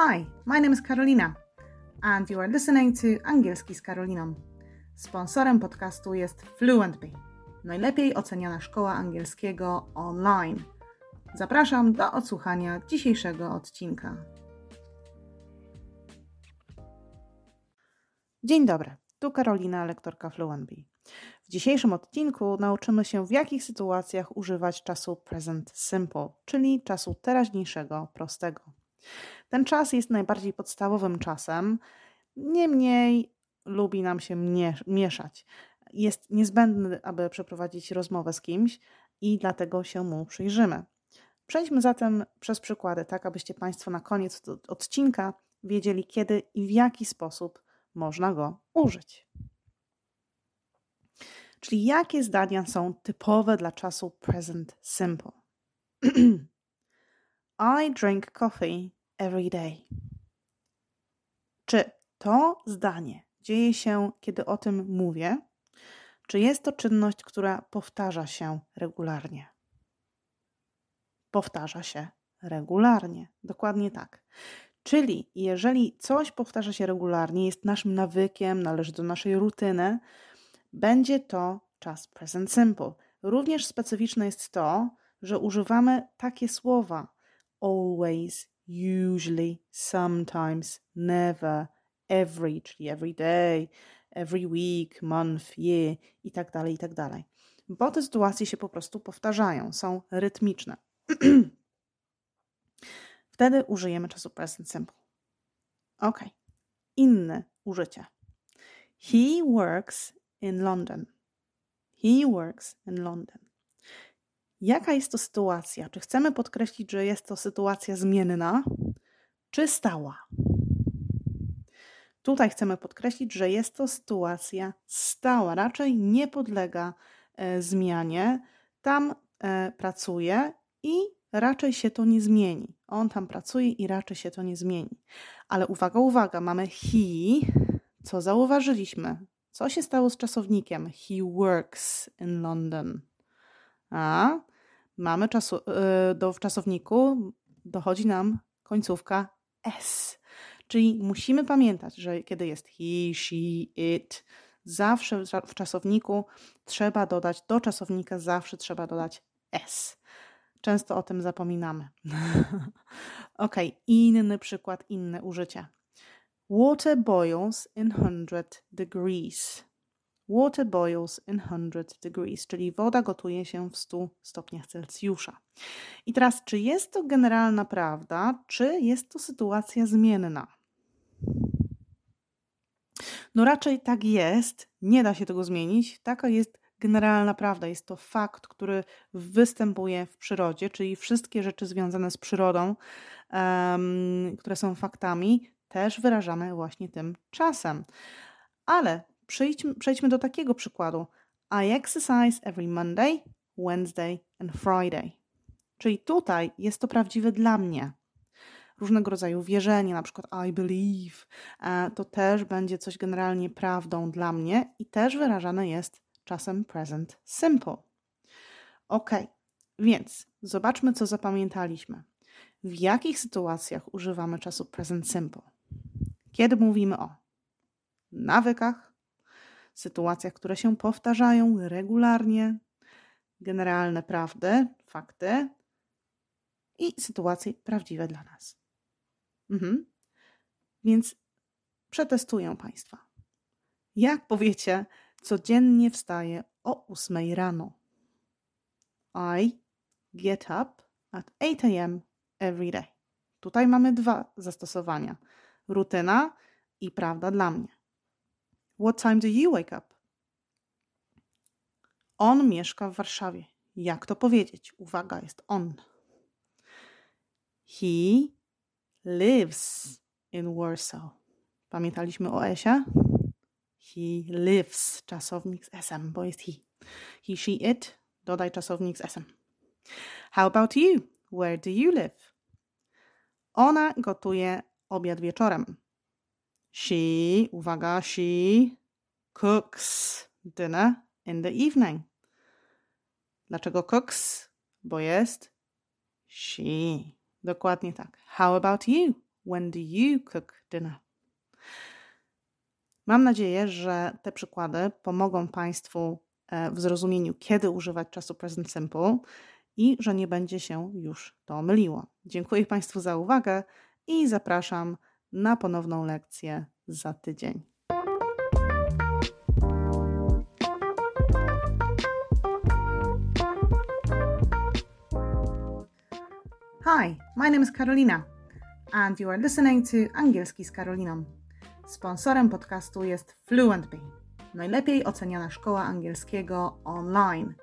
Hi, my name is Karolina, and you are listening to Angielski z Karoliną. Sponsorem podcastu jest FluentBee, najlepiej oceniana szkoła angielskiego online. Zapraszam do odsłuchania dzisiejszego odcinka. Dzień dobry, tu Karolina, lektorka FluentBee. W dzisiejszym odcinku nauczymy się, w jakich sytuacjach używać czasu present simple, czyli czasu teraźniejszego prostego. Ten czas jest najbardziej podstawowym czasem, niemniej lubi nam się mieszać. Jest niezbędny, aby przeprowadzić rozmowę z kimś i dlatego się mu przyjrzymy. Przejdźmy zatem przez przykłady, tak abyście Państwo na koniec odcinka wiedzieli, kiedy i w jaki sposób można go użyć. Czyli jakie zdania są typowe dla czasu present simple? I drink coffee every day. Czy to zdanie dzieje się, kiedy o tym mówię? Czy jest to czynność, która powtarza się regularnie? Powtarza się regularnie. Dokładnie tak. Czyli jeżeli coś powtarza się regularnie, jest naszym nawykiem, należy do naszej rutyny, będzie to czas present simple. Również specyficzne jest to, że używamy takie słowa always, usually, sometimes, never, every, czyli every day, every week, month, year i tak dalej, i tak dalej. Bo te sytuacje się po prostu powtarzają, są rytmiczne. Wtedy użyjemy czasu present simple. Ok. Inne użycie. He works in London. He works in London. Jaka jest to sytuacja? Czy chcemy podkreślić, że jest to sytuacja zmienna, czy stała? Tutaj chcemy podkreślić, że jest to sytuacja stała, raczej nie podlega e, zmianie. Tam e, pracuje i raczej się to nie zmieni. On tam pracuje i raczej się to nie zmieni. Ale uwaga, uwaga, mamy he, co zauważyliśmy? Co się stało z czasownikiem? He works in London. A mamy czasu, y, do, w czasowniku dochodzi nam końcówka s. Czyli musimy pamiętać, że kiedy jest he, she, it, zawsze w czasowniku trzeba dodać, do czasownika zawsze trzeba dodać s. Często o tym zapominamy. ok, inny przykład, inne użycie. Water boils in 100 degrees. Water boils in 100 degrees, czyli woda gotuje się w 100 stopniach Celsjusza. I teraz, czy jest to generalna prawda, czy jest to sytuacja zmienna? No raczej tak jest, nie da się tego zmienić. Taka jest generalna prawda. Jest to fakt, który występuje w przyrodzie, czyli wszystkie rzeczy związane z przyrodą, um, które są faktami, też wyrażamy właśnie tym czasem. Ale przejdźmy, przejdźmy do takiego przykładu. I exercise every Monday, Wednesday and Friday. Czyli tutaj jest to prawdziwe dla mnie. Różnego rodzaju wierzenie, na przykład I believe, e, to też będzie coś generalnie prawdą dla mnie i też wyrażane jest czasem present simple. Ok, więc zobaczmy, co zapamiętaliśmy. W jakich sytuacjach używamy czasu present simple? Kiedy mówimy o nawykach, sytuacjach, które się powtarzają regularnie, generalne prawdy, fakty i sytuacje prawdziwe dla nas. Mhm. Więc przetestuję Państwa. Jak powiecie, codziennie wstaję o 8 rano? I get up at 8 a.m. every day. Tutaj mamy dwa zastosowania rutyna i prawda dla mnie. What time do you wake up? On mieszka w Warszawie. Jak to powiedzieć? Uwaga, jest on. He lives in Warsaw. Pamiętaliśmy o Esie? He lives, czasownik z esem, bo jest he. He, she, it, dodaj czasownik z esem. How about you? Where do you live? Ona gotuje obiad wieczorem. She, uwaga, she cooks dinner in the evening. Dlaczego cooks? Bo jest she. Dokładnie tak. How about you? When do you cook dinner? Mam nadzieję, że te przykłady pomogą Państwu e, w zrozumieniu, kiedy używać czasu present simple i że nie będzie się już to myliło. Dziękuję Państwu za uwagę i zapraszam na ponowną lekcję za tydzień. Hi, my name is Karolina and you are listening to Angielski z Karoliną. Sponsorem podcastu jest FluentBee, najlepiej oceniana szkoła angielskiego online.